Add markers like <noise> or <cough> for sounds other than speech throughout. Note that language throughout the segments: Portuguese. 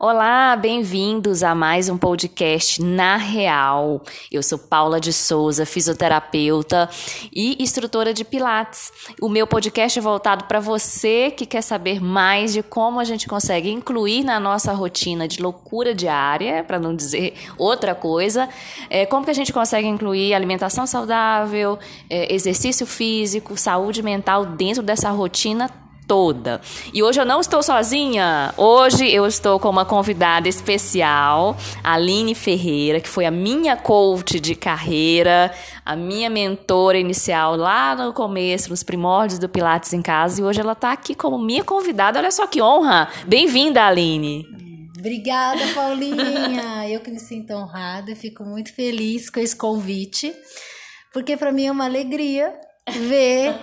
Olá, bem-vindos a mais um podcast Na Real. Eu sou Paula de Souza, fisioterapeuta e instrutora de Pilates. O meu podcast é voltado para você que quer saber mais de como a gente consegue incluir na nossa rotina de loucura diária, para não dizer outra coisa, é, como que a gente consegue incluir alimentação saudável, é, exercício físico, saúde mental dentro dessa rotina toda. E hoje eu não estou sozinha. Hoje eu estou com uma convidada especial, Aline Ferreira, que foi a minha coach de carreira, a minha mentora inicial lá no começo, nos primórdios do Pilates em Casa. E hoje ela está aqui como minha convidada. Olha só que honra. Bem-vinda, Aline. Obrigada, Paulinha. <laughs> eu que me sinto honrada fico muito feliz com esse convite, porque para mim é uma alegria ver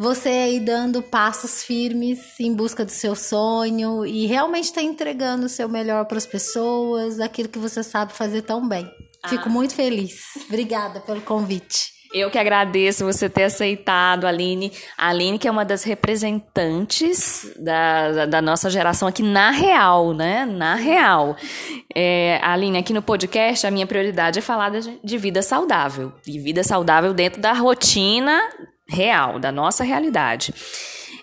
você aí dando passos firmes em busca do seu sonho e realmente está entregando o seu melhor para as pessoas, aquilo que você sabe fazer tão bem. Ah. Fico muito feliz. Obrigada pelo convite. Eu que agradeço você ter aceitado, Aline. A Aline, que é uma das representantes da, da nossa geração aqui na real, né? Na real. É, Aline, aqui no podcast, a minha prioridade é falar de, de vida saudável. E vida saudável dentro da rotina real, da nossa realidade.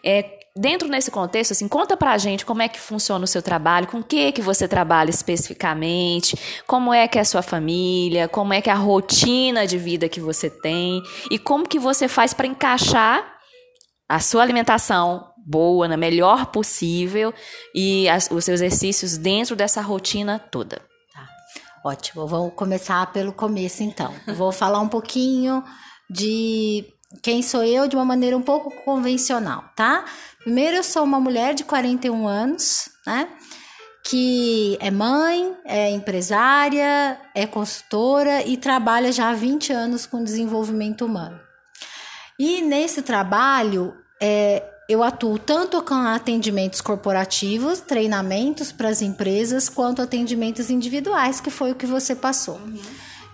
É, dentro desse contexto, assim, conta pra gente como é que funciona o seu trabalho, com o que que você trabalha especificamente, como é que é a sua família, como é que é a rotina de vida que você tem e como que você faz para encaixar a sua alimentação boa, na melhor possível e as, os seus exercícios dentro dessa rotina toda. Tá. Ótimo, vamos começar pelo começo então. Vou falar um pouquinho de quem sou eu de uma maneira um pouco convencional, tá? Primeiro, eu sou uma mulher de 41 anos, né? Que é mãe, é empresária, é consultora e trabalha já há 20 anos com desenvolvimento humano. E nesse trabalho, é, eu atuo tanto com atendimentos corporativos, treinamentos para as empresas, quanto atendimentos individuais, que foi o que você passou. Uhum.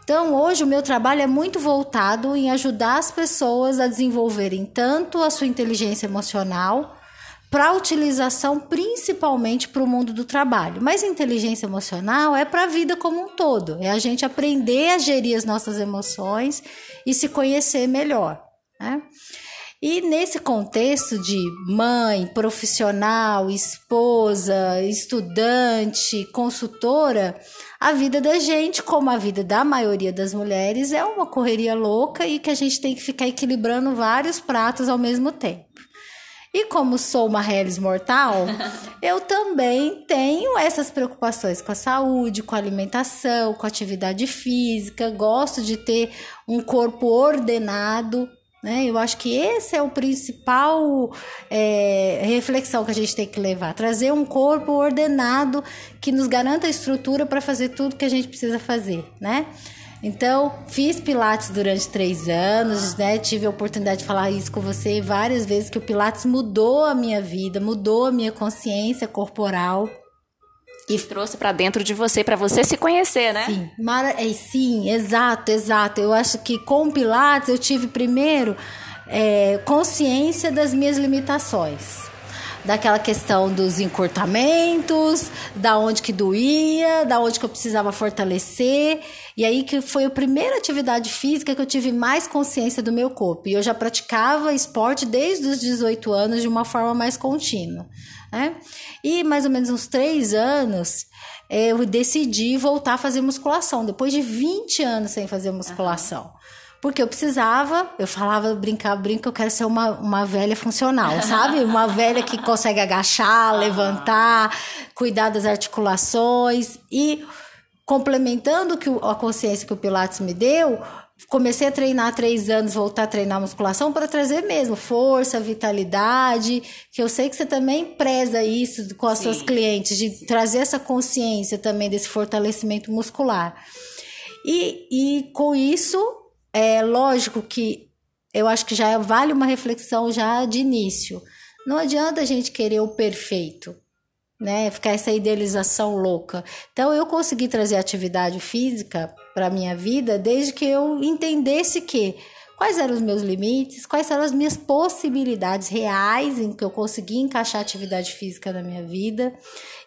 Então, hoje o meu trabalho é muito voltado em ajudar as pessoas a desenvolverem tanto a sua inteligência emocional para utilização principalmente para o mundo do trabalho. Mas inteligência emocional é para a vida como um todo, é a gente aprender a gerir as nossas emoções e se conhecer melhor. Né? E nesse contexto de mãe, profissional, esposa, estudante, consultora, a vida da gente, como a vida da maioria das mulheres, é uma correria louca e que a gente tem que ficar equilibrando vários pratos ao mesmo tempo. E como sou uma reles mortal, <laughs> eu também tenho essas preocupações com a saúde, com a alimentação, com a atividade física, gosto de ter um corpo ordenado, né? Eu acho que esse é o principal é, reflexão que a gente tem que levar, trazer um corpo ordenado que nos garanta a estrutura para fazer tudo que a gente precisa fazer, né? Então, fiz Pilates durante três anos, né? Tive a oportunidade de falar isso com você várias vezes, que o Pilates mudou a minha vida, mudou a minha consciência corporal. E trouxe para dentro de você, para você se conhecer, né? Sim, Mara, é, sim, exato, exato. Eu acho que com o Pilates eu tive primeiro é, consciência das minhas limitações. Daquela questão dos encurtamentos, da onde que doía, da onde que eu precisava fortalecer. E aí que foi a primeira atividade física que eu tive mais consciência do meu corpo. E eu já praticava esporte desde os 18 anos de uma forma mais contínua né? E mais ou menos uns três anos eu decidi voltar a fazer musculação, depois de 20 anos sem fazer musculação. Uhum. Porque eu precisava, eu falava, brincava, brinco, eu quero ser uma, uma velha funcional, <laughs> sabe? Uma velha que consegue agachar, levantar, cuidar das articulações e complementando que a consciência que o Pilates me deu, comecei a treinar há três anos, voltar a treinar musculação para trazer mesmo força, vitalidade, que eu sei que você também preza isso com as Sim. suas clientes, de trazer essa consciência também desse fortalecimento muscular. E, e com isso, é lógico que eu acho que já vale uma reflexão já de início. Não adianta a gente querer o perfeito né? Ficar essa idealização louca. Então eu consegui trazer atividade física para minha vida desde que eu entendesse que quais eram os meus limites, quais eram as minhas possibilidades reais em que eu conseguia encaixar atividade física na minha vida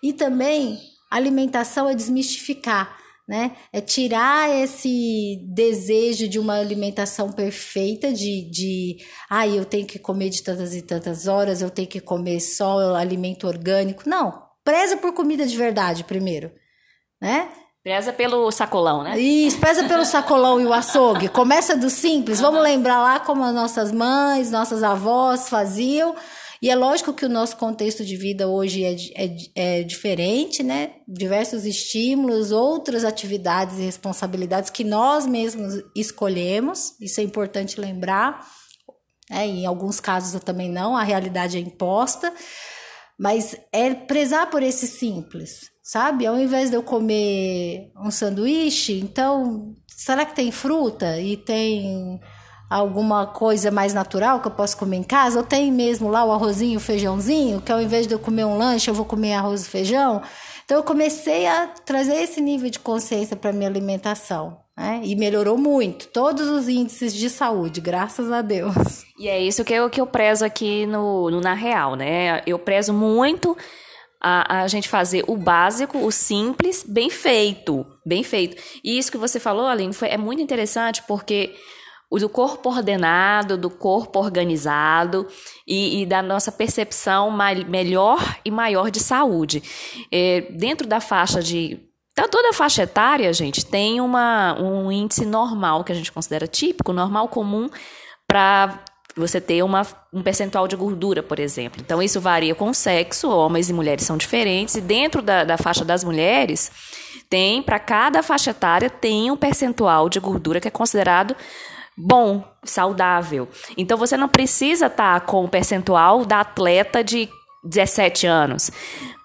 e também alimentação é desmistificar, né? É tirar esse desejo de uma alimentação perfeita, de, de ah, eu tenho que comer de tantas e tantas horas, eu tenho que comer só alimento orgânico. Não, preza por comida de verdade primeiro, né? Preza pelo sacolão, né? Isso, preza pelo <laughs> sacolão e o açougue. Começa do simples. Vamos lembrar lá como as nossas mães, nossas avós faziam. E é lógico que o nosso contexto de vida hoje é, é, é diferente, né? Diversos estímulos, outras atividades e responsabilidades que nós mesmos escolhemos. Isso é importante lembrar. É, em alguns casos também não, a realidade é imposta. Mas é prezar por esse simples sabe? Ao invés de eu comer um sanduíche, então, será que tem fruta e tem alguma coisa mais natural que eu posso comer em casa? Ou tem mesmo lá o arrozinho, o feijãozinho, que ao invés de eu comer um lanche, eu vou comer arroz e feijão? Então eu comecei a trazer esse nível de consciência para minha alimentação. Né? E melhorou muito, todos os índices de saúde, graças a Deus. E é isso que eu, que eu prezo aqui no, no Na Real, né? Eu prezo muito a, a gente fazer o básico, o simples, bem feito. Bem feito. E isso que você falou, Aline, foi, é muito interessante porque do corpo ordenado, do corpo organizado e, e da nossa percepção melhor e maior de saúde. É, dentro da faixa de. Tá toda a faixa etária, gente, tem uma, um índice normal, que a gente considera típico, normal, comum, para você ter uma, um percentual de gordura, por exemplo. Então, isso varia com o sexo, homens e mulheres são diferentes, e dentro da, da faixa das mulheres, tem, para cada faixa etária, tem um percentual de gordura que é considerado bom, saudável. Então, você não precisa estar tá com o percentual da atleta de 17 anos,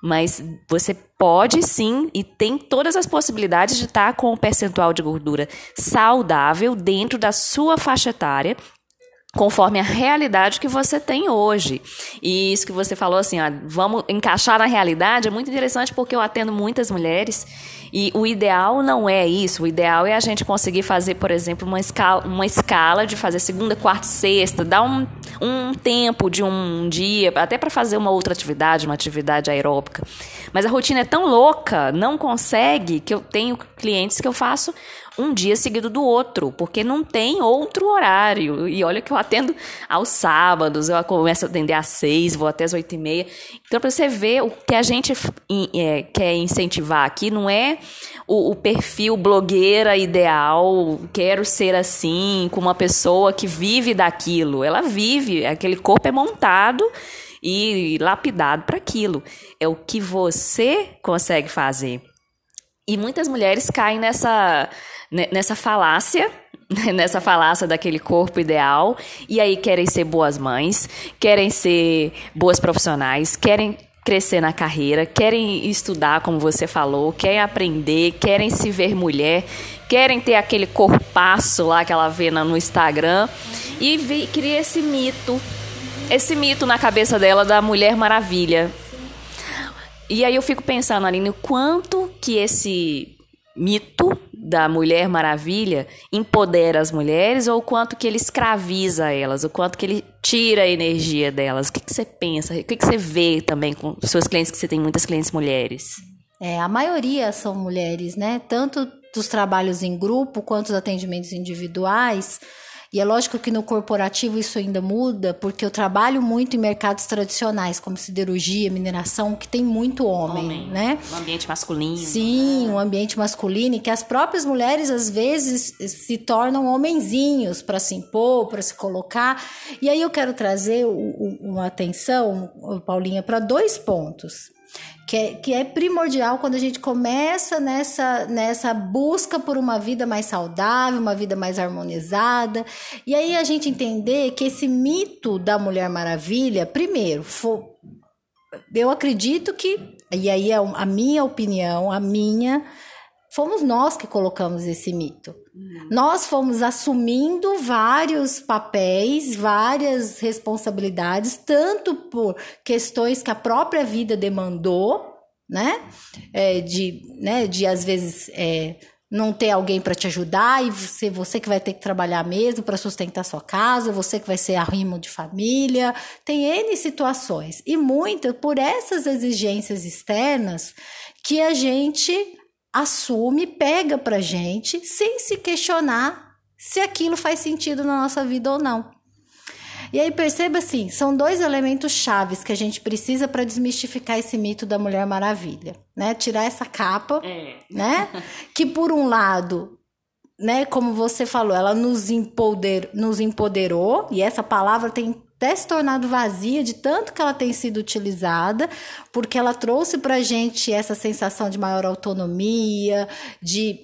mas você pode sim e tem todas as possibilidades de estar tá com o percentual de gordura saudável dentro da sua faixa etária conforme a realidade que você tem hoje. E isso que você falou assim, ó, vamos encaixar na realidade, é muito interessante porque eu atendo muitas mulheres e o ideal não é isso. O ideal é a gente conseguir fazer, por exemplo, uma escala, uma escala de fazer segunda, quarta, sexta, dar um, um tempo de um dia, até para fazer uma outra atividade, uma atividade aeróbica. Mas a rotina é tão louca, não consegue, que eu tenho clientes que eu faço um dia seguido do outro, porque não tem outro horário. E olha que eu atendo aos sábados, eu começo a atender às seis, vou até às oito e meia. Então, para você ver, o que a gente é, quer incentivar aqui não é o, o, perfil blogueira ideal, quero ser assim, com uma pessoa que vive daquilo. Ela vive, aquele corpo é montado e lapidado para aquilo. É o que você consegue fazer. E muitas mulheres caem nessa, nessa falácia, <laughs> nessa falácia daquele corpo ideal, e aí querem ser boas mães, querem ser boas profissionais, querem crescer na carreira, querem estudar, como você falou, querem aprender, querem se ver mulher, querem ter aquele corpaço lá que ela vê no Instagram e vi, cria esse mito, esse mito na cabeça dela da Mulher Maravilha. E aí eu fico pensando, Aline, o quanto que esse mito da Mulher Maravilha empodera as mulheres ou o quanto que ele escraviza elas, o quanto que ele tira a energia delas. O que, que você pensa? O que, que você vê também com seus clientes, que você tem muitas clientes mulheres? É, a maioria são mulheres, né? Tanto dos trabalhos em grupo quanto os atendimentos individuais. E é lógico que no corporativo isso ainda muda, porque eu trabalho muito em mercados tradicionais, como siderurgia, mineração, que tem muito homem, homem. né? Um ambiente masculino. Sim, né? um ambiente masculino, e que as próprias mulheres às vezes se tornam homenzinhos para se impor, para se colocar. E aí eu quero trazer uma atenção, Paulinha, para dois pontos que é, que é primordial quando a gente começa nessa, nessa busca por uma vida mais saudável, uma vida mais harmonizada. E aí a gente entender que esse mito da Mulher Maravilha, primeiro, for, eu acredito que, e aí é a minha opinião, a minha fomos nós que colocamos esse mito. Uhum. Nós fomos assumindo vários papéis, várias responsabilidades, tanto por questões que a própria vida demandou, né? É, de, né, de às vezes é, não ter alguém para te ajudar e ser você que vai ter que trabalhar mesmo para sustentar sua casa, você que vai ser arrimo de família. Tem N situações. E muitas por essas exigências externas que a gente assume, pega pra gente, sem se questionar se aquilo faz sentido na nossa vida ou não. E aí perceba assim, são dois elementos chaves que a gente precisa para desmistificar esse mito da Mulher Maravilha, né? Tirar essa capa, é. né? <laughs> Que por um lado, né, como você falou, ela nos, empoder, nos empoderou, e essa palavra tem até se tornado vazia de tanto que ela tem sido utilizada, porque ela trouxe para gente essa sensação de maior autonomia, de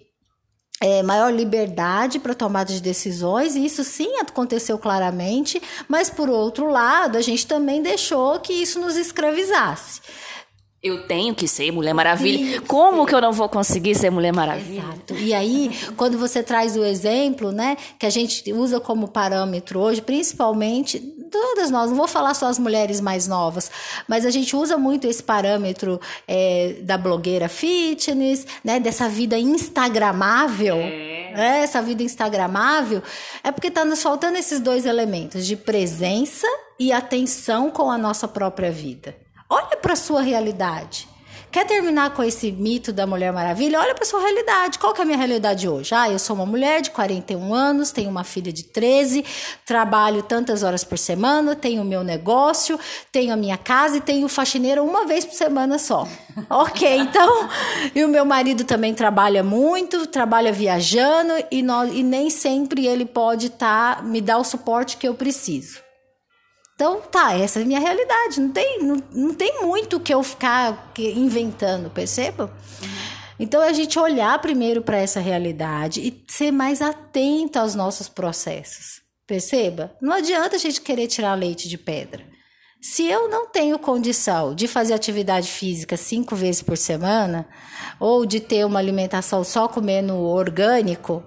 é, maior liberdade para tomada de decisões, e isso sim aconteceu claramente, mas por outro lado, a gente também deixou que isso nos escravizasse. Eu tenho que ser Mulher Maravilha. Como que eu não vou conseguir ser Mulher Maravilha? Exato. E aí, quando você traz o exemplo, né, que a gente usa como parâmetro hoje, principalmente todas nós, não vou falar só as mulheres mais novas, mas a gente usa muito esse parâmetro é, da blogueira fitness, né, dessa vida instagramável. É. Né, essa vida instagramável, é porque está nos faltando esses dois elementos de presença e atenção com a nossa própria vida. Olha para sua realidade. Quer terminar com esse mito da Mulher Maravilha? Olha para sua realidade. Qual que é a minha realidade hoje? Ah, eu sou uma mulher de 41 anos, tenho uma filha de 13, trabalho tantas horas por semana, tenho o meu negócio, tenho a minha casa e tenho faxineira uma vez por semana só. <laughs> ok, então. E o meu marido também trabalha muito, trabalha viajando e, nós, e nem sempre ele pode tá, me dar o suporte que eu preciso. Então, tá, essa é a minha realidade. Não tem, não, não tem muito que eu ficar inventando, perceba? Então, é a gente olhar primeiro para essa realidade e ser mais atento aos nossos processos. Perceba? Não adianta a gente querer tirar leite de pedra. Se eu não tenho condição de fazer atividade física cinco vezes por semana, ou de ter uma alimentação só comendo orgânico,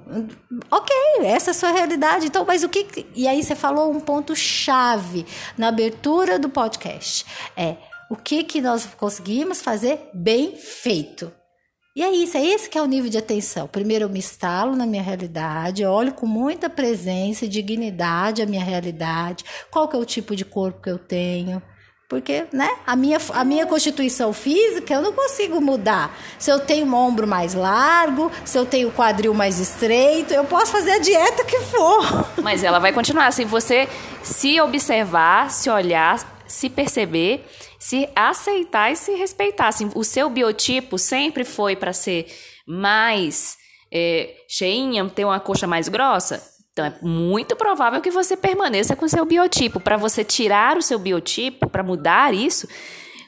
ok, essa é a sua realidade. Então, mas o que. E aí você falou um ponto chave na abertura do podcast. É o que, que nós conseguimos fazer bem feito. E é isso, é esse que é o nível de atenção. Primeiro eu me instalo na minha realidade, olho com muita presença e dignidade a minha realidade, qual que é o tipo de corpo que eu tenho. Porque, né, a minha, a minha constituição física eu não consigo mudar. Se eu tenho um ombro mais largo, se eu tenho o quadril mais estreito, eu posso fazer a dieta que for. <laughs> Mas ela vai continuar. Se você se observar, se olhar, se perceber se aceitar e se respeitar. Assim, o seu biotipo sempre foi para ser mais é, cheinha, ter uma coxa mais grossa. Então é muito provável que você permaneça com seu biotipo. Para você tirar o seu biotipo, para mudar isso,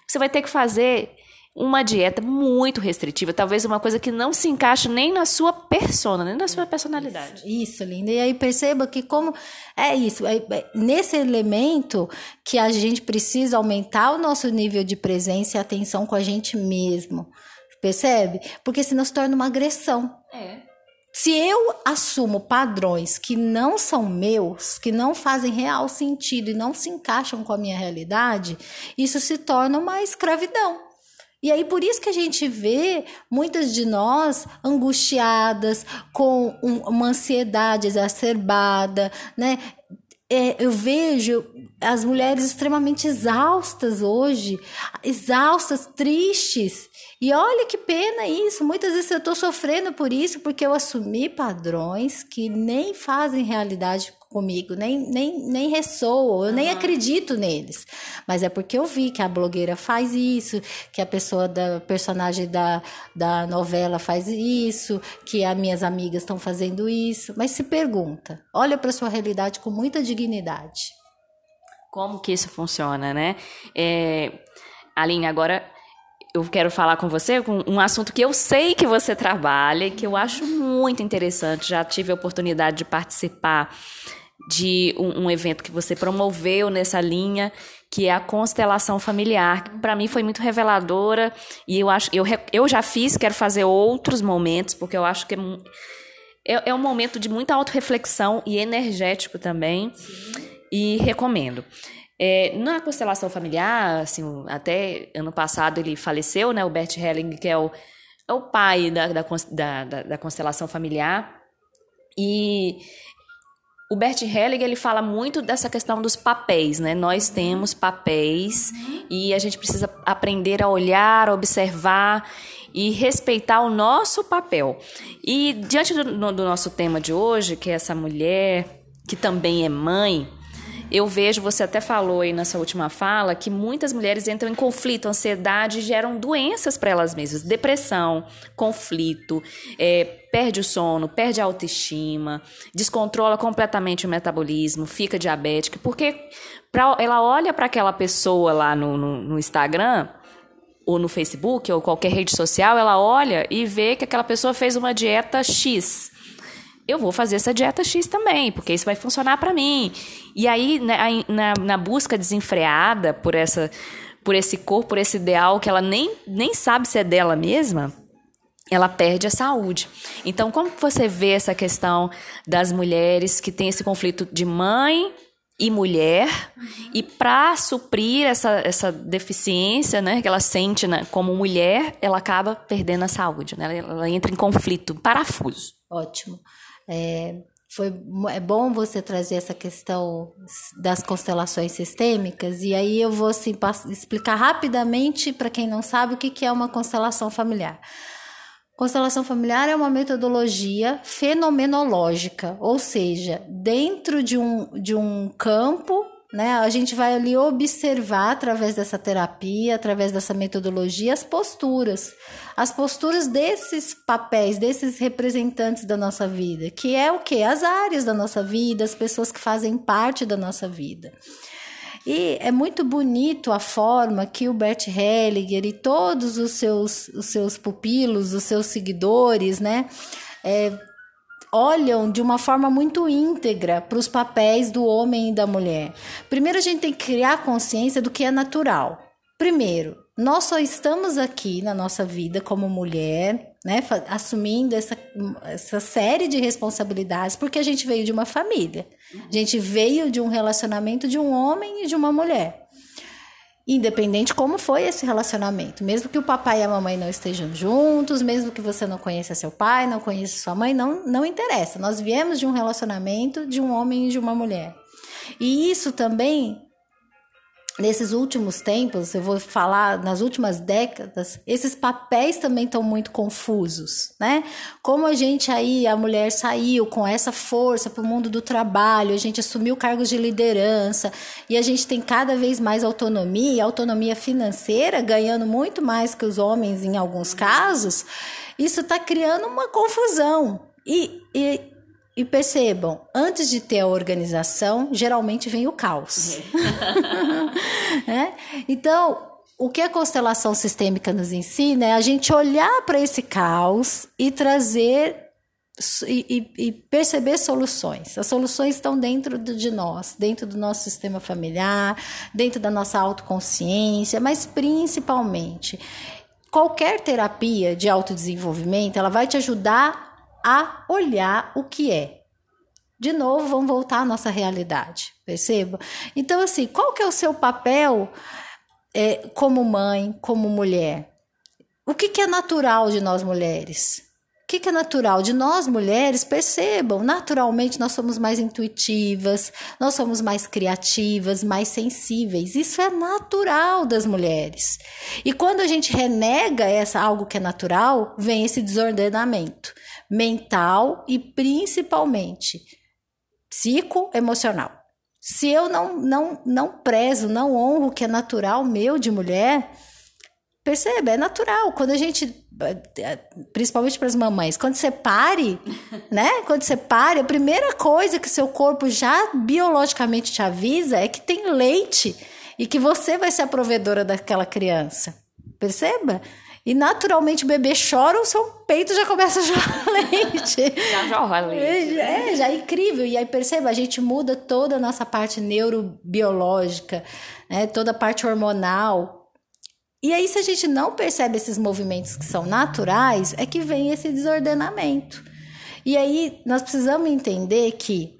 você vai ter que fazer uma dieta muito restritiva, talvez uma coisa que não se encaixa nem na sua persona, nem na sua personalidade. Isso, isso linda. E aí perceba que como é isso, é, é, nesse elemento que a gente precisa aumentar o nosso nível de presença e atenção com a gente mesmo. Percebe? Porque senão se torna uma agressão. É. Se eu assumo padrões que não são meus, que não fazem real sentido e não se encaixam com a minha realidade, isso se torna uma escravidão. E aí, por isso que a gente vê muitas de nós angustiadas, com um, uma ansiedade exacerbada, né? É, eu vejo as mulheres extremamente exaustas hoje, exaustas, tristes. E olha que pena isso. Muitas vezes eu estou sofrendo por isso, porque eu assumi padrões que nem fazem realidade comigo, nem, nem, nem ressoam, eu uhum. nem acredito neles. Mas é porque eu vi que a blogueira faz isso, que a pessoa da personagem da, da novela faz isso, que as minhas amigas estão fazendo isso. Mas se pergunta, olha para sua realidade com muita dignidade. Como que isso funciona, né? É, Aline, agora eu quero falar com você com um assunto que eu sei que você trabalha e que eu acho muito interessante. Já tive a oportunidade de participar de um, um, evento que você promoveu nessa linha, que é a constelação familiar. Para mim foi muito reveladora e eu acho eu, eu já fiz, quero fazer outros momentos, porque eu acho que é, é, é um momento de muita autorreflexão e energético também. Sim. E recomendo. É, na constelação familiar, assim, até ano passado ele faleceu, né? O Bert Helling, que é o é o pai da, da, da, da constelação familiar. E o Bert Hellinger ele fala muito dessa questão dos papéis, né? Nós temos papéis e a gente precisa aprender a olhar, observar e respeitar o nosso papel. E diante do, do nosso tema de hoje, que é essa mulher que também é mãe, eu vejo, você até falou aí nessa última fala, que muitas mulheres entram em conflito, ansiedade geram doenças para elas mesmas. Depressão, conflito, é, perde o sono, perde a autoestima, descontrola completamente o metabolismo, fica diabética, porque pra, ela olha para aquela pessoa lá no, no, no Instagram ou no Facebook ou qualquer rede social, ela olha e vê que aquela pessoa fez uma dieta X eu vou fazer essa dieta X também, porque isso vai funcionar para mim. E aí, né, na, na, busca desenfreada por essa por esse corpo, por esse ideal que ela nem, nem sabe se é dela mesma, ela perde a saúde. Então, como você vê essa questão das mulheres que têm esse conflito de mãe e mulher, e para suprir essa, essa deficiência né, que ela sente né, como mulher, ela acaba perdendo a saúde, né? ela, ela entra em conflito, parafuso. Ótimo. É, foi, é bom você trazer essa questão das constelações sistêmicas, e aí eu vou assim, explicar rapidamente para quem não sabe o que, que é uma constelação familiar. Constelação familiar é uma metodologia fenomenológica, ou seja, dentro de um, de um campo né? A gente vai ali observar através dessa terapia, através dessa metodologia, as posturas, as posturas desses papéis, desses representantes da nossa vida, que é o que? As áreas da nossa vida, as pessoas que fazem parte da nossa vida. E é muito bonito a forma que o Bert Hellinger e todos os seus, os seus pupilos, os seus seguidores, né? É, olham de uma forma muito íntegra para os papéis do homem e da mulher. Primeiro, a gente tem que criar consciência do que é natural. Primeiro, nós só estamos aqui na nossa vida como mulher, né, assumindo essa, essa série de responsabilidades, porque a gente veio de uma família. A gente veio de um relacionamento de um homem e de uma mulher independente como foi esse relacionamento, mesmo que o papai e a mamãe não estejam juntos, mesmo que você não conheça seu pai, não conheça sua mãe, não não interessa. Nós viemos de um relacionamento de um homem e de uma mulher. E isso também nesses últimos tempos, eu vou falar nas últimas décadas, esses papéis também estão muito confusos, né? Como a gente aí, a mulher saiu com essa força para o mundo do trabalho, a gente assumiu cargos de liderança e a gente tem cada vez mais autonomia, autonomia financeira, ganhando muito mais que os homens em alguns casos, isso está criando uma confusão. E, e e percebam, antes de ter a organização, geralmente vem o caos. <laughs> é? Então, o que a constelação sistêmica nos ensina é a gente olhar para esse caos e trazer e, e, e, perceber soluções. As soluções estão dentro de nós, dentro do nosso sistema familiar, dentro da nossa autoconsciência, mas principalmente qualquer terapia de autodesenvolvimento, ela vai te ajudar a olhar o que é. De novo, vamos voltar à nossa realidade, perceba? Então, assim, qual que é o seu papel é, como mãe, como mulher? O que, que é natural de nós mulheres? O que, que é natural de nós mulheres? Percebam, naturalmente nós somos mais intuitivas, nós somos mais criativas, mais sensíveis. Isso é natural das mulheres. E quando a gente renega essa algo que é natural, vem esse desordenamento mental e principalmente psicoemocional. Se eu não, não, não prezo, não honro o que é natural meu de mulher, perceba, é natural. Quando a gente, principalmente para as mamães, quando você pare, <laughs> né? Quando você pare, a primeira coisa que seu corpo já biologicamente te avisa é que tem leite e que você vai ser a provedora daquela criança. Perceba? E naturalmente o bebê chora, o seu peito já começa a jorrar <laughs> leite. Já jorra leite. É, já é incrível. E aí perceba, a gente muda toda a nossa parte neurobiológica, né? toda a parte hormonal. E aí, se a gente não percebe esses movimentos que são naturais, é que vem esse desordenamento. E aí, nós precisamos entender que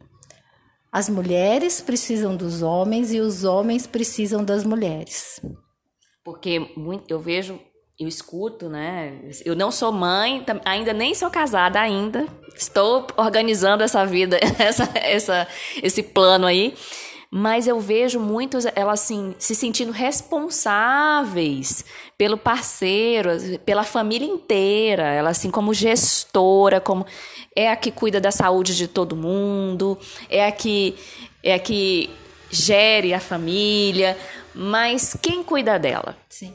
as mulheres precisam dos homens e os homens precisam das mulheres. Porque eu vejo eu escuto, né? Eu não sou mãe, ainda nem sou casada ainda. Estou organizando essa vida, <laughs> essa, essa, esse plano aí. Mas eu vejo muitos, elas assim, se sentindo responsáveis pelo parceiro, pela família inteira. Ela assim como gestora, como é a que cuida da saúde de todo mundo, é a que é a que gere a família, mas quem cuida dela? Sim.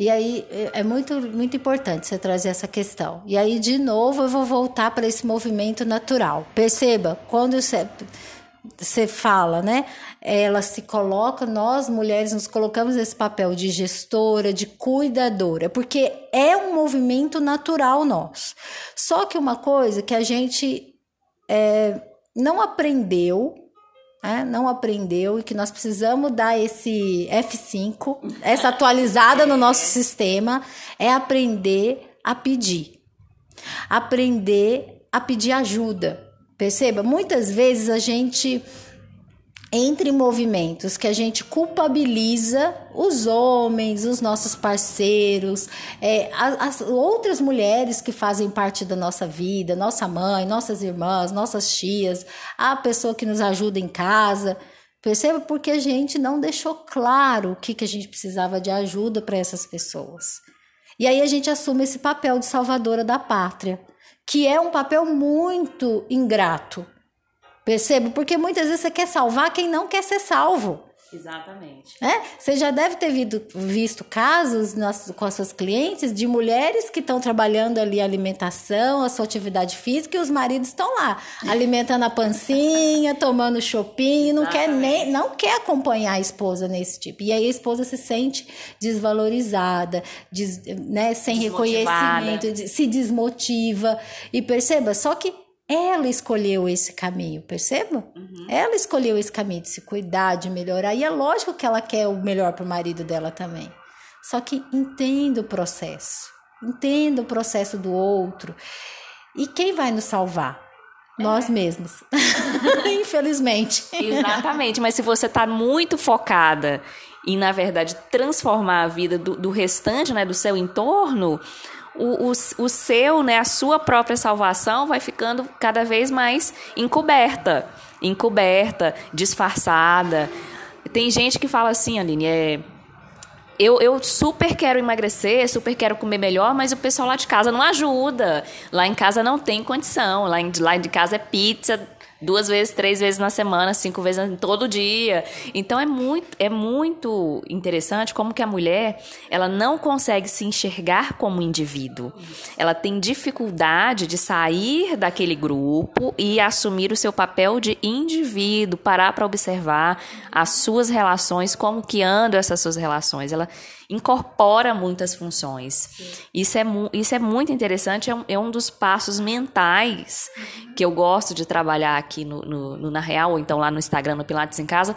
E aí é, é muito, muito importante você trazer essa questão. E aí, de novo, eu vou voltar para esse movimento natural. Perceba, quando você, você fala, né? Ela se coloca, nós mulheres nos colocamos nesse papel de gestora, de cuidadora, porque é um movimento natural nosso. Só que uma coisa que a gente é, não aprendeu né, não aprendeu e que nós precisamos dar esse F5, essa atualizada no nosso sistema, é aprender a pedir. Aprender a pedir ajuda. Perceba, muitas vezes a gente entre movimentos que a gente culpabiliza os homens, os nossos parceiros, é, as, as, outras mulheres que fazem parte da nossa vida, nossa mãe, nossas irmãs, nossas tias, a pessoa que nos ajuda em casa. Perceba porque a gente não deixou claro o que, que a gente precisava de ajuda para essas pessoas. E aí a gente assume esse papel de salvadora da pátria, que é um papel muito ingrato Percebo? Porque muitas vezes você quer salvar quem não quer ser salvo. Exatamente. É? Você já deve ter visto, visto casos nas, com as suas clientes de mulheres que estão trabalhando ali a alimentação, a sua atividade física, e os maridos estão lá, <laughs> alimentando a pancinha, tomando chopinho, não quer nem não quer acompanhar a esposa nesse tipo. E aí a esposa se sente desvalorizada, des, né, sem reconhecimento, se desmotiva. E perceba, só que ela escolheu esse caminho, perceba? Uhum. Ela escolheu esse caminho de se cuidar, de melhorar. E é lógico que ela quer o melhor para o marido dela também. Só que entenda o processo. Entenda o processo do outro. E quem vai nos salvar? É. Nós mesmos. <laughs> Infelizmente. Exatamente. Mas se você está muito focada em, na verdade, transformar a vida do, do restante, né, do seu entorno, o, o, o seu, né, a sua própria salvação vai ficando cada vez mais encoberta, encoberta, disfarçada. Tem gente que fala assim, Aline, é, eu, eu super quero emagrecer, super quero comer melhor, mas o pessoal lá de casa não ajuda. Lá em casa não tem condição. Lá, em, lá de casa é pizza duas vezes, três vezes na semana, cinco vezes todo dia. Então é muito, é muito interessante como que a mulher ela não consegue se enxergar como indivíduo. Ela tem dificuldade de sair daquele grupo e assumir o seu papel de indivíduo, parar para observar as suas relações, como que andam essas suas relações. Ela incorpora muitas funções. Isso é, isso é muito interessante, é um, é um dos passos mentais que eu gosto de trabalhar aqui no, no, no Na Real, ou então lá no Instagram, no Pilates em Casa,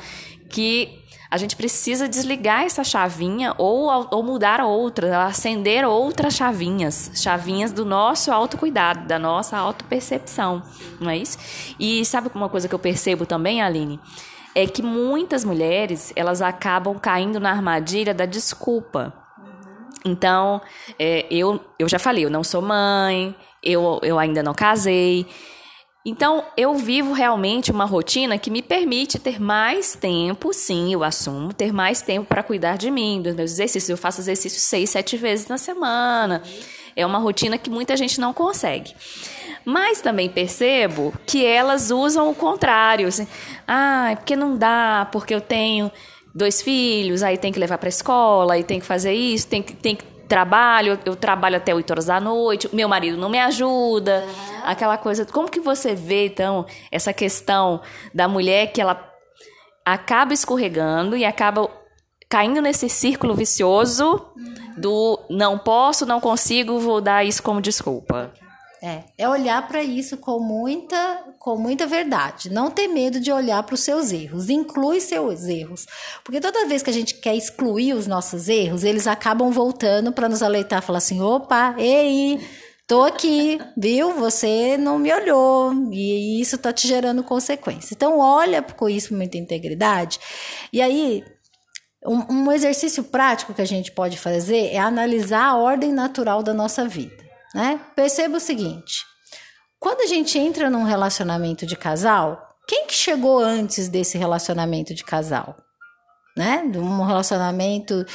que a gente precisa desligar essa chavinha ou, ou mudar outra, acender outras chavinhas, chavinhas do nosso autocuidado, da nossa autopercepção, não é isso? E sabe uma coisa que eu percebo também, Aline? É que muitas mulheres elas acabam caindo na armadilha da desculpa. Então, é, eu, eu já falei, eu não sou mãe, eu, eu ainda não casei. Então, eu vivo realmente uma rotina que me permite ter mais tempo, sim, eu assumo, ter mais tempo para cuidar de mim, dos meus exercícios. Eu faço exercício seis, sete vezes na semana. É uma rotina que muita gente não consegue. Mas também percebo que elas usam o contrário. Assim, ah, é porque não dá, porque eu tenho dois filhos, aí tem que levar para a escola, aí tem que fazer isso, tem que, tem que trabalho, eu trabalho até 8 horas da noite, meu marido não me ajuda, uhum. aquela coisa. Como que você vê, então, essa questão da mulher que ela acaba escorregando e acaba caindo nesse círculo vicioso do não posso, não consigo, vou dar isso como desculpa? É, é olhar para isso com muita, com muita verdade. Não ter medo de olhar para os seus erros. Inclui seus erros. Porque toda vez que a gente quer excluir os nossos erros, eles acabam voltando para nos aleitar, falar assim: opa, ei, tô aqui, viu? Você não me olhou. E isso tá te gerando consequência. Então, olha com isso com muita integridade. E aí, Um, um exercício prático que a gente pode fazer é analisar a ordem natural da nossa vida. Né? Perceba o seguinte: quando a gente entra num relacionamento de casal, quem que chegou antes desse relacionamento de casal? Né? De um relacionamento,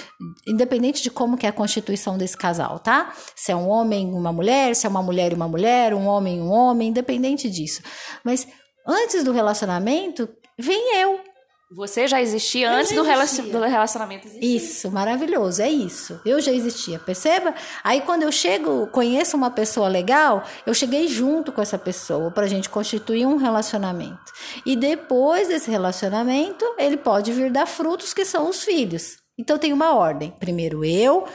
independente de como que é a constituição desse casal, tá? Se é um homem uma mulher, se é uma mulher e uma mulher, um homem um homem, independente disso. Mas antes do relacionamento, vem eu. Você já existia antes já existia. Do, relacionamento existir. Isso, maravilhoso, é isso. Eu já existia, perceba? Aí quando eu chego, conheço uma pessoa legal, eu cheguei junto com essa pessoa para a gente constituir um relacionamento. E depois desse relacionamento, ele pode vir dar frutos que são os filhos. Então tem uma ordem. Primeiro eu,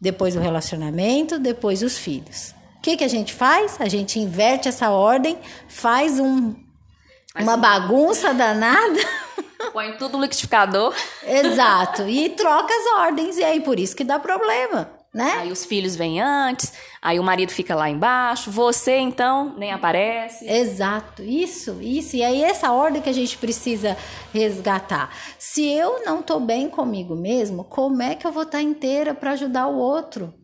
depois o relacionamento, depois os filhos. O que, que a gente faz? A gente inverte essa ordem, faz um, uma bagunça danada. <laughs> Põe tudo no liquidificador. Exato. E troca as ordens. E aí, por isso que dá problema, né? Aí os filhos vêm antes, aí o marido fica lá embaixo, você então nem aparece. Exato. Isso, isso. E aí, essa ordem que a gente precisa resgatar. Se eu não tô bem comigo mesmo, como é que eu vou estar inteira para ajudar o outro?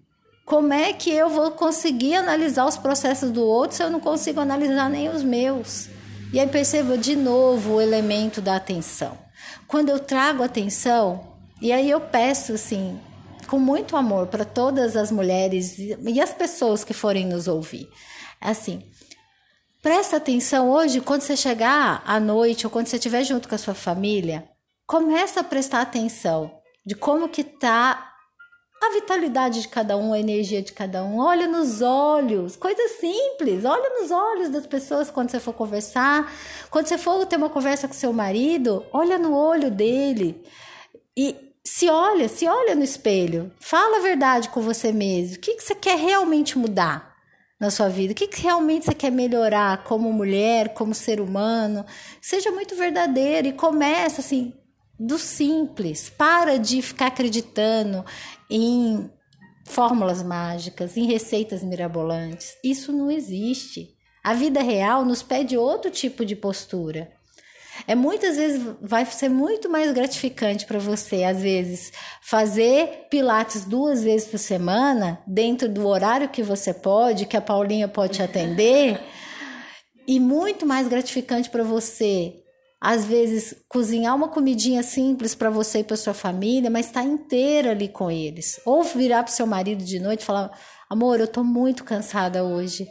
Como é que eu vou conseguir analisar os processos do outro se eu não consigo analisar nem os meus? E aí perceba de novo o elemento da atenção. Quando eu trago atenção, e aí eu peço assim, com muito amor para todas as mulheres e as pessoas que forem nos ouvir. Assim, presta atenção hoje quando você chegar à noite ou quando você estiver junto com a sua família, começa a prestar atenção de como que tá a vitalidade de cada um, a energia de cada um. Olha nos olhos, coisas simples. Olha nos olhos das pessoas quando você for conversar. Quando você for ter uma conversa com seu marido, olha no olho dele. E se olha, se olha no espelho. Fala a verdade com você mesmo. O que, que você quer realmente mudar na sua vida? O que, que realmente você quer melhorar como mulher, como ser humano? Seja muito verdadeiro e começa assim do simples. Para de ficar acreditando em fórmulas mágicas, em receitas mirabolantes. Isso não existe. A vida real nos pede outro tipo de postura. É muitas vezes vai ser muito mais gratificante para você, às vezes, fazer pilates duas vezes por semana, dentro do horário que você pode, que a Paulinha pode te atender, e muito mais gratificante para você às vezes cozinhar uma comidinha simples para você e para sua família, mas estar tá inteira ali com eles. Ou virar para seu marido de noite e falar: "Amor, eu tô muito cansada hoje.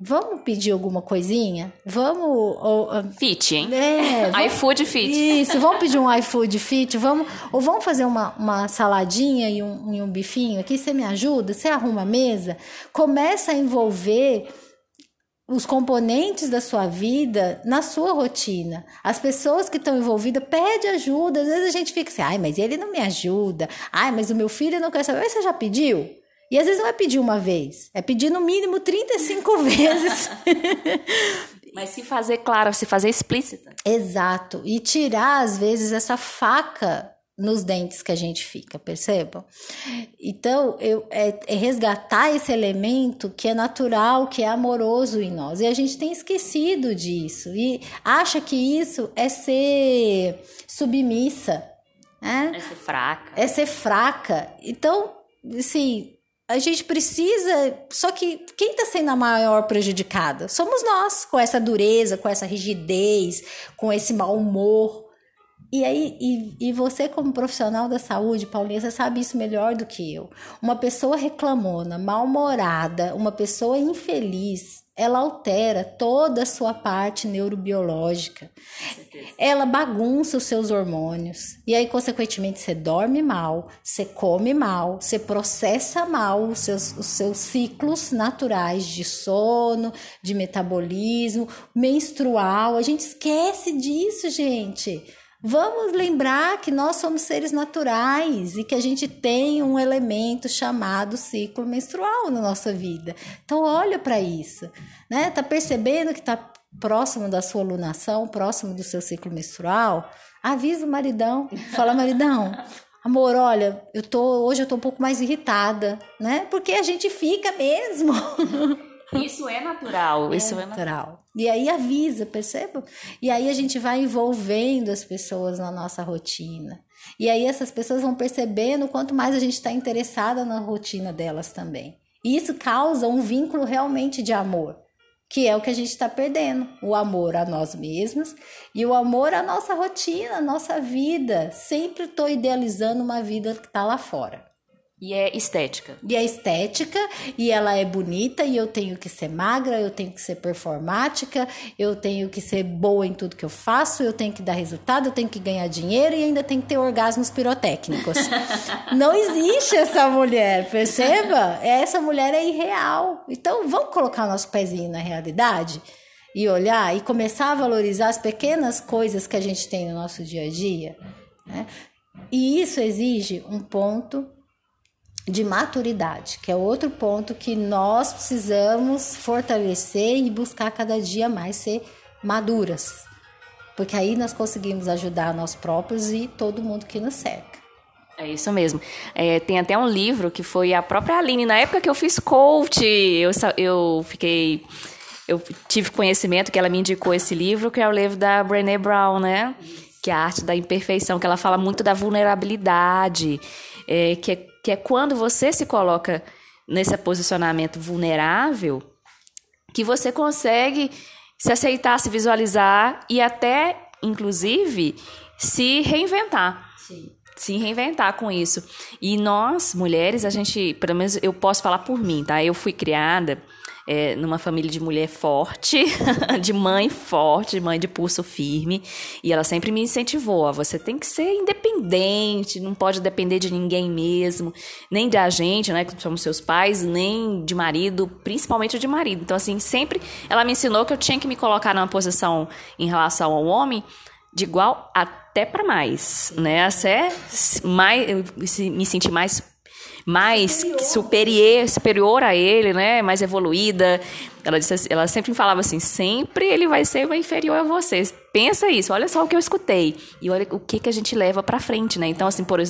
Vamos pedir alguma coisinha? Vamos. Ou, fit, hein? É. <laughs> Vamos, iFood fit. Isso, vamos pedir um <laughs> iFood fit. Vamos, ou vamos fazer uma, uma saladinha e um, e um bifinho aqui. Você me ajuda? Você arruma a mesa? Começa a envolver os componentes da sua vida na sua rotina. As pessoas que estão envolvidas pedem ajuda. Às vezes a gente fica assim, ai, mas ele não me ajuda. Ai, mas o meu filho não quer saber. Mas você já pediu? E às vezes não é pedir uma vez, é pedir no mínimo 35 <laughs> vezes. Mas se fazer claro, se fazer explícita. Exato. E tirar, às vezes, essa faca nos dentes que a gente fica, percebam? Então, eu, é, é, resgatar esse elemento que é natural, que é amoroso em nós. E a gente tem esquecido disso e acha que isso é ser submissa. Né? É ser fraca. É ser fraca. Então, assim, a gente precisa. Só que quem está sendo a maior prejudicada? Somos nós, com essa dureza, com essa rigidez, com esse mau humor. E aí, e, e você como profissional da saúde, Paulinha, você sabe isso melhor do que eu. Uma pessoa reclamona, mal-humorada, uma pessoa infeliz, ela altera toda a sua parte neurobiológica. Ela bagunça os seus hormônios. E aí, consequentemente, você dorme mal, você come mal, você processa mal os seus, os seus ciclos naturais de sono, de metabolismo, menstrual. A gente esquece disso, gente. Vamos lembrar que nós somos seres naturais e que a gente tem um elemento chamado ciclo menstrual na nossa vida. Então olha para isso, né? Tá percebendo que tá próximo da sua lunação, próximo do seu ciclo menstrual? Avisa o maridão, fala <laughs> maridão, amor, olha, eu tô hoje eu tô um pouco mais irritada, né? Porque a gente fica mesmo. Isso é natural. É isso natural. é natural. E aí avisa, perceba? E aí a gente vai envolvendo as pessoas na nossa rotina. E aí essas pessoas vão percebendo quanto mais a gente está interessada na rotina delas também. E isso causa um vínculo realmente de amor, que é o que a gente está perdendo: o amor a nós mesmos e o amor à nossa rotina, à nossa vida. Sempre estou idealizando uma vida que está lá fora. E é estética. E é estética, e ela é bonita, e eu tenho que ser magra, eu tenho que ser performática, eu tenho que ser boa em tudo que eu faço, eu tenho que dar resultado, eu tenho que ganhar dinheiro e ainda tenho que ter orgasmos pirotécnicos. <laughs> Não existe essa mulher, perceba? Essa mulher é irreal. Então, vamos colocar nosso pezinho na realidade? E olhar e começar a valorizar as pequenas coisas que a gente tem no nosso dia a dia. Né? E isso exige um ponto de maturidade, que é outro ponto que nós precisamos fortalecer e buscar cada dia mais ser maduras. Porque aí nós conseguimos ajudar nós próprios e todo mundo que nos cerca. É isso mesmo. É, tem até um livro que foi a própria Aline. Na época que eu fiz coach, eu, eu fiquei. Eu tive conhecimento que ela me indicou esse livro, que é o livro da Brené Brown, né? Que é a arte da imperfeição, que ela fala muito da vulnerabilidade, é, que é que é quando você se coloca nesse posicionamento vulnerável, que você consegue se aceitar, se visualizar e até, inclusive, se reinventar. Sim. Se reinventar com isso. E nós, mulheres, a gente, pelo menos eu posso falar por mim, tá? Eu fui criada é, numa família de mulher forte, <laughs> de mãe forte, mãe de pulso firme, e ela sempre me incentivou: ó, você tem que ser independente, não pode depender de ninguém mesmo, nem da gente, né, que somos seus pais, nem de marido, principalmente de marido. Então, assim, sempre ela me ensinou que eu tinha que me colocar numa posição em relação ao homem de igual até para mais, né? Até mais, me sentir mais mais superior. superior, a ele, né? Mais evoluída. Ela, disse, ela sempre falava assim: sempre ele vai ser inferior a vocês. Pensa isso, olha só o que eu escutei. E olha o que, que a gente leva para frente, né? Então, assim, por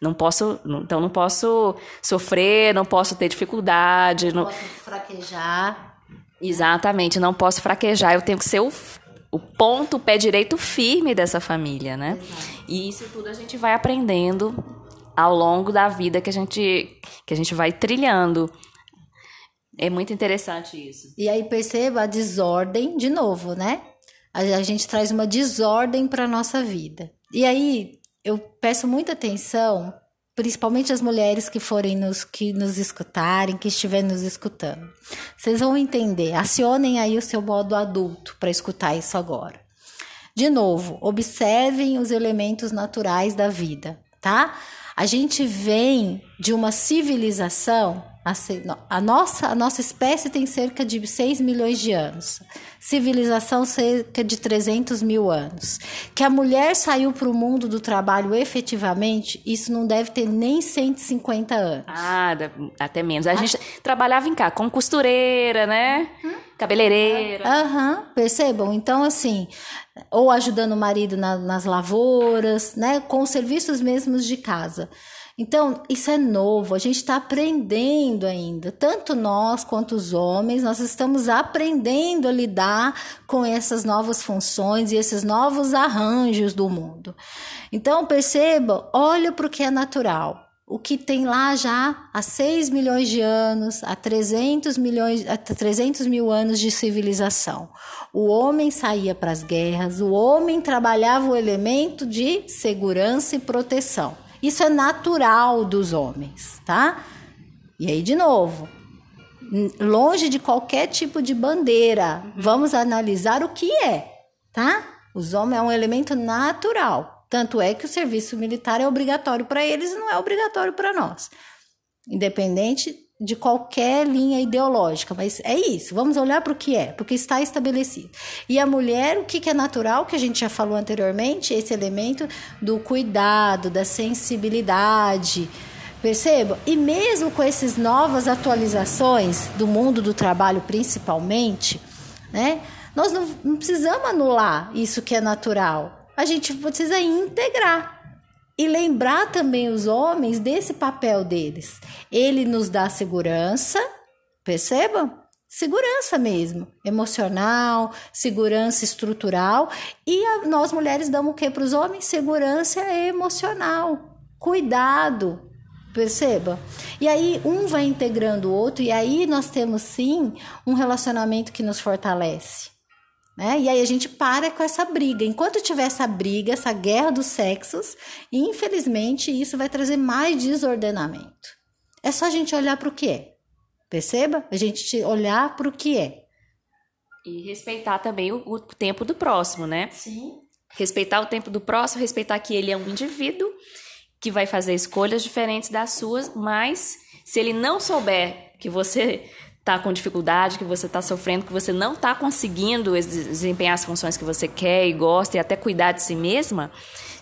não posso, então não posso sofrer, não posso ter dificuldade. Não, não posso fraquejar. Exatamente, não posso fraquejar. Eu tenho que ser o, o ponto, o pé direito firme dessa família, né? Exato. E isso tudo a gente vai aprendendo ao longo da vida que a gente que a gente vai trilhando. É muito interessante isso. E aí perceba a desordem de novo, né? A, gente traz uma desordem para nossa vida. E aí eu peço muita atenção, principalmente as mulheres que forem nos que nos escutarem, que estiverem nos escutando. Vocês vão entender. Acionem aí o seu modo adulto para escutar isso agora. De novo, observem os elementos naturais da vida, tá? A gente vem de uma civilização, a nossa, a nossa espécie tem cerca de 6 milhões de anos, civilização cerca de 300 mil anos. Que a mulher saiu para o mundo do trabalho efetivamente, isso não deve ter nem 150 anos. Ah, até menos. A, a gente trabalhava em cá, como costureira, né? Hum? Cabeleireira. Aham, uhum, percebam? Então, assim, ou ajudando o marido na, nas lavouras, né? Com os serviços mesmos de casa. Então, isso é novo, a gente está aprendendo ainda. Tanto nós quanto os homens, nós estamos aprendendo a lidar com essas novas funções e esses novos arranjos do mundo. Então, perceba, olha para o que é natural o que tem lá já há 6 milhões de anos, há 300, milhões, há 300 mil anos de civilização. O homem saía para as guerras, o homem trabalhava o elemento de segurança e proteção. Isso é natural dos homens, tá? E aí, de novo, longe de qualquer tipo de bandeira, vamos analisar o que é, tá? Os homens é um elemento natural. Tanto é que o serviço militar é obrigatório para eles e não é obrigatório para nós. Independente de qualquer linha ideológica, mas é isso. Vamos olhar para o que é, porque está estabelecido. E a mulher, o que é natural, que a gente já falou anteriormente, esse elemento do cuidado, da sensibilidade. Perceba? E mesmo com essas novas atualizações do mundo do trabalho, principalmente, né? Nós não, não precisamos anular isso que é natural a gente precisa integrar e lembrar também os homens desse papel deles. Ele nos dá segurança, percebam? segurança mesmo, emocional, segurança estrutural. E a, nós mulheres damos o que para os homens? Segurança emocional, cuidado. Perceba? E aí um vai integrando o outro, e aí nós temos sim um relacionamento que nos fortalece. Né? E aí a gente para com essa briga. Enquanto tiver essa briga, essa guerra dos sexos, infelizmente isso vai trazer mais desordenamento. É só a gente olhar para o que é. Perceba? A gente olhar para o que é. E respeitar também o, o, tempo do próximo, né? Sim. Respeitar o tempo do próximo, respeitar que ele é um indivíduo que vai fazer escolhas diferentes das suas, mas se ele não souber que você está com dificuldade, que você está sofrendo, que você não está conseguindo desempenhar as funções que você quer e gosta e até cuidar de si mesma,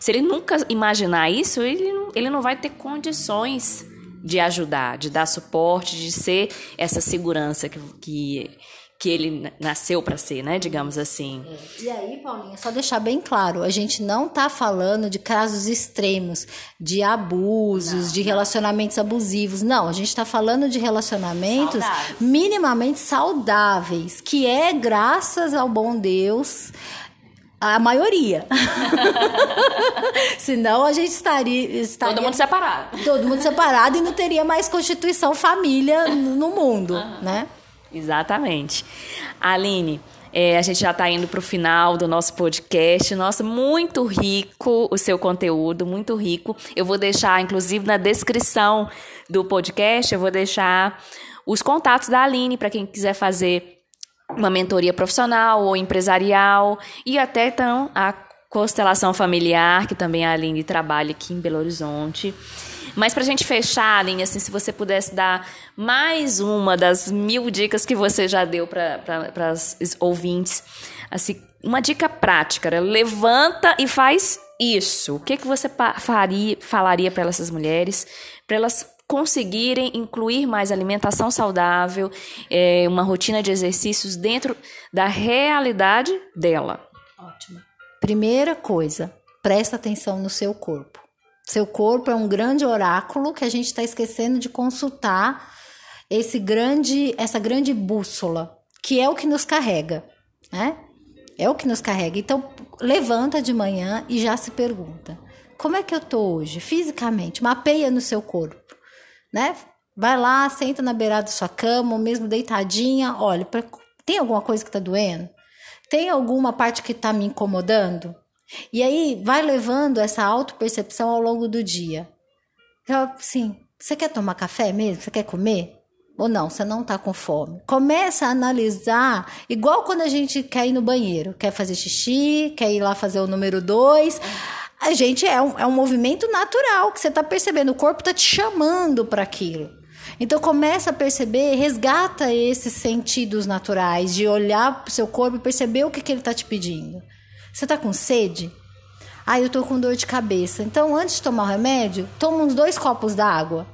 se ele nunca imaginar isso, ele não, ele não vai ter condições de ajudar, de dar suporte, de ser essa segurança que, que, que ele nasceu para ser, né? Digamos assim. É. E aí, Paulinha, só deixar bem claro, a gente não está falando de casos extremos, de abusos, não, de relacionamentos abusivos. Não, a gente está falando de relacionamentos saudáveis. minimamente saudáveis, que é graças ao bom Deus a maioria. <laughs> Senão a gente estaria, estaria, Todo mundo separado. Todo mundo separado e não teria mais constituição família no mundo, uhum. né? Exatamente. Aline, é, a gente já está indo para o final do nosso podcast. Nossa, muito rico o seu conteúdo, muito rico. Eu vou deixar, inclusive, na descrição do podcast, eu vou deixar os contatos da Aline para quem quiser fazer uma mentoria profissional ou empresarial e até então a constelação familiar, que também a Aline trabalha aqui em Belo Horizonte. Mas para a gente fechar, Aline, assim, se você pudesse dar mais uma das mil dicas que você já deu para os ouvintes, assim, uma dica prática, né? levanta e faz isso. O que, que você faria, falaria para essas mulheres, para elas conseguirem incluir mais alimentação saudável, é, uma rotina de exercícios dentro da realidade dela. Ótimo. Primeira coisa, presta atenção no seu corpo. Seu corpo é um grande oráculo que a gente está esquecendo de consultar esse grande, essa grande bússola, que é o que nos carrega, né? É o que nos carrega. Então, levanta de manhã e já se pergunta: como é que eu tô hoje, fisicamente? Mapeia no seu corpo né? Vai lá, senta na beirada da sua cama, ou mesmo deitadinha, olha, tem alguma coisa que tá doendo? Tem alguma parte que tá me incomodando? E aí vai levando essa autopercepção ao longo do dia. Eu, assim, você quer tomar café mesmo? Você quer comer? Ou não, você não tá com fome. Começa a analisar, igual quando a gente quer ir no banheiro, quer fazer xixi, quer ir lá fazer o número dois a gente é um, é um movimento natural que você está percebendo, o corpo está te chamando para aquilo. Então começa a perceber, resgata esses sentidos naturais de olhar para o seu corpo e perceber o que, que ele está te pedindo. Você está com sede? Ah, eu estou com dor de cabeça. Então, antes de tomar o remédio, toma uns dois copos d'água.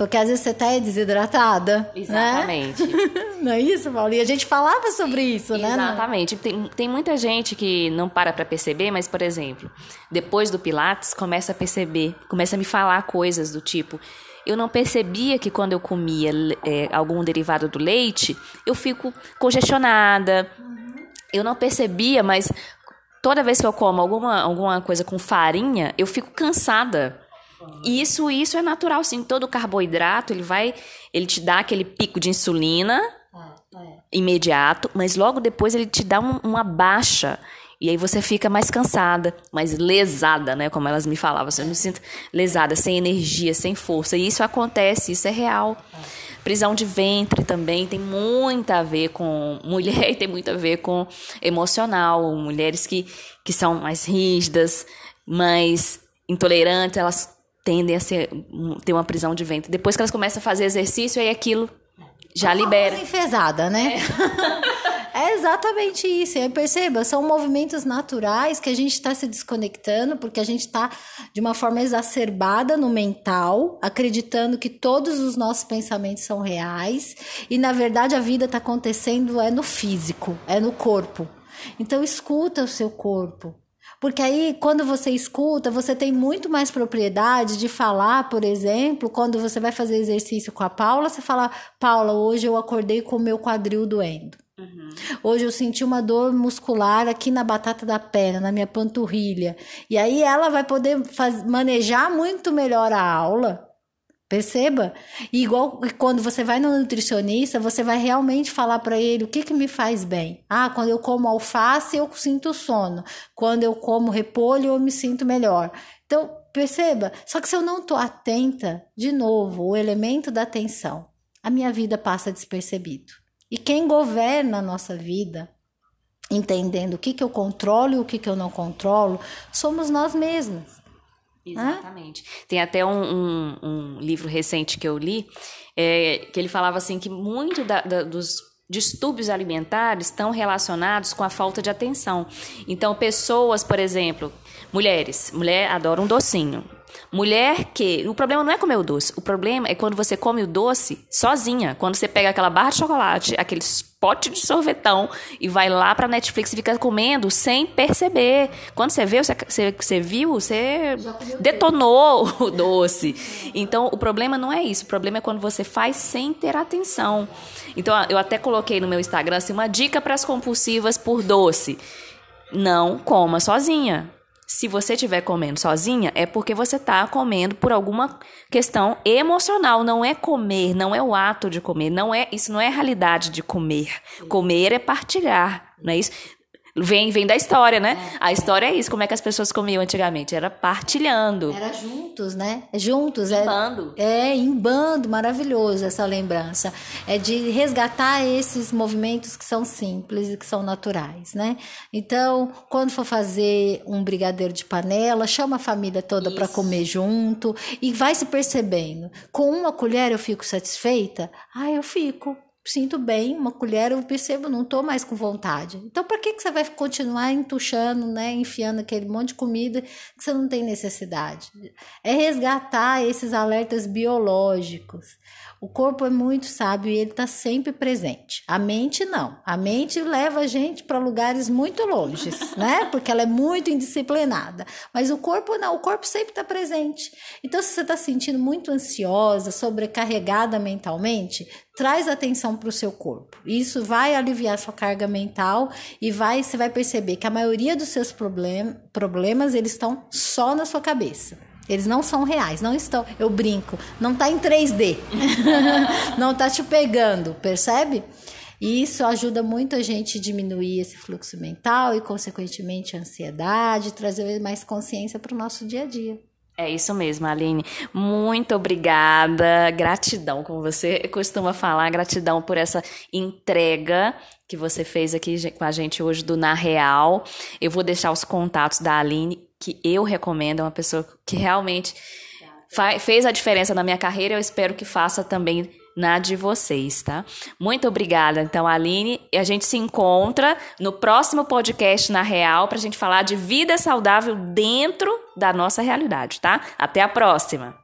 Porque às vezes você tá desidratada. Né? Exatamente. Né? <laughs> não é isso, Paulinha? A gente falava sobre isso, né? Exatamente. Tem, tem muita gente que não para para perceber, mas, por exemplo, depois do Pilates, começa a perceber, começa a me falar coisas do tipo. Eu não percebia que quando eu comia é, algum derivado do leite, eu fico congestionada. Eu não percebia, mas toda vez que eu como alguma, alguma coisa com farinha, eu fico cansada. Isso, isso é natural, sim. Todo carboidrato, ele vai, ele te dá aquele pico de insulina é, é. imediato, mas logo depois ele te dá um, uma baixa. E aí você fica mais cansada, mais lesada, né? Como elas me falavam. Assim, eu me sinto lesada, sem energia, sem força. E isso acontece, isso é real. Prisão de ventre também tem muito a ver com <laughs> mulher e tem muito a ver com emocional. Mulheres que, que são mais rígidas, mais intolerantes, elas tendem a ser, ter uma prisão de ventre. Depois que elas começam a fazer exercício, aí aquilo já a libera. enfesada, né? É. <laughs> é exatamente isso. E aí, perceba, são movimentos naturais que a gente está se desconectando porque a gente está de uma forma exacerbada no mental, acreditando que todos os nossos pensamentos são reais e na verdade a vida está acontecendo é no físico, é no corpo. Então escuta o seu corpo. Porque aí, quando você escuta, você tem muito mais propriedade de falar, por exemplo, quando você vai fazer exercício com a Paula, você fala, Paula, hoje eu acordei com o meu quadril doendo. Uhum. Hoje eu senti uma dor muscular aqui na batata da perna, na minha panturrilha. E aí ela vai poder faz, manejar muito melhor a aula Perceba? E igual quando você vai no nutricionista, você vai realmente falar para ele o que, que me faz bem. Ah, quando eu como alface, eu sinto sono. Quando eu como repolho, eu me sinto melhor. Então, perceba? Só que se eu não estou atenta, de novo, o elemento da atenção, a minha vida passa despercebido. E quem governa a nossa vida, entendendo o que, que eu controlo e o que, que eu não controlo, somos nós mesmos. Exatamente. Hã? Tem até um, um, um, livro recente que eu li, é, que ele falava assim que muito da, da, dos distúrbios alimentares estão relacionados com a falta de atenção. Então, pessoas, por exemplo, mulheres, mulher adora um docinho. Mulher que. O problema não é comer o doce. O problema é quando você come o doce sozinha. Quando você pega aquela barra de chocolate, aquele pote de sorvetão e vai lá pra Netflix e fica comendo sem perceber. Quando você vê, você, você, você viu, você detonou <laughs> o doce. Então, o problema não é isso. O problema é quando você faz sem ter atenção. Então, eu até coloquei no meu Instagram assim, uma dica para as compulsivas por doce. Não coma sozinha se você estiver comendo sozinha, é porque você está comendo por alguma questão emocional. Não é comer, não é o ato de comer, não é isso não é a realidade de comer. Comer é partilhar, não é isso? Vem, vem da história, né? É. A história é isso. Como é que as pessoas comiam antigamente? Era partilhando. Era juntos, né? Juntos. Em é, bando. É, em bando. Maravilhoso essa lembrança. É de resgatar esses movimentos que são simples e que são naturais, né? Então, quando for fazer um brigadeiro de panela, chama a família toda para comer junto e vai se percebendo. Com uma colher eu fico satisfeita? Ah, eu fico sinto bem, uma colher eu percebo, não estou mais com vontade. Então, para que, que você vai continuar entuchando, né, enfiando aquele monte de comida que você não tem necessidade? É resgatar esses alertas biológicos. O corpo é muito sábio e ele está sempre presente. A mente não. A mente leva a gente para lugares muito longe, <laughs> né? Porque ela é muito indisciplinada. Mas o corpo não. O corpo sempre está presente. Então, se você está sentindo muito ansiosa, sobrecarregada mentalmente, traz atenção para o seu corpo. Isso vai aliviar sua carga mental e vai, você vai perceber que a maioria dos seus problem, problemas eles estão só na sua cabeça. Eles não são reais, não estão. Eu brinco, não tá em 3D. <laughs> não tá te pegando, percebe? E isso ajuda muito a gente a diminuir esse fluxo mental e, consequentemente, a ansiedade, trazer mais consciência para o nosso dia a dia. É isso mesmo, Aline. Muito obrigada. Gratidão, como você costuma falar, gratidão por essa entrega que você fez aqui com a gente hoje do Na Real. Eu vou deixar os contatos da Aline que eu recomendo, é uma pessoa que realmente fez a diferença na minha carreira, eu espero que faça também na de vocês, tá? Muito obrigada, então, Aline. E a gente se encontra no próximo podcast na Real para a gente falar de vida saudável dentro da nossa realidade, tá? Até a próxima!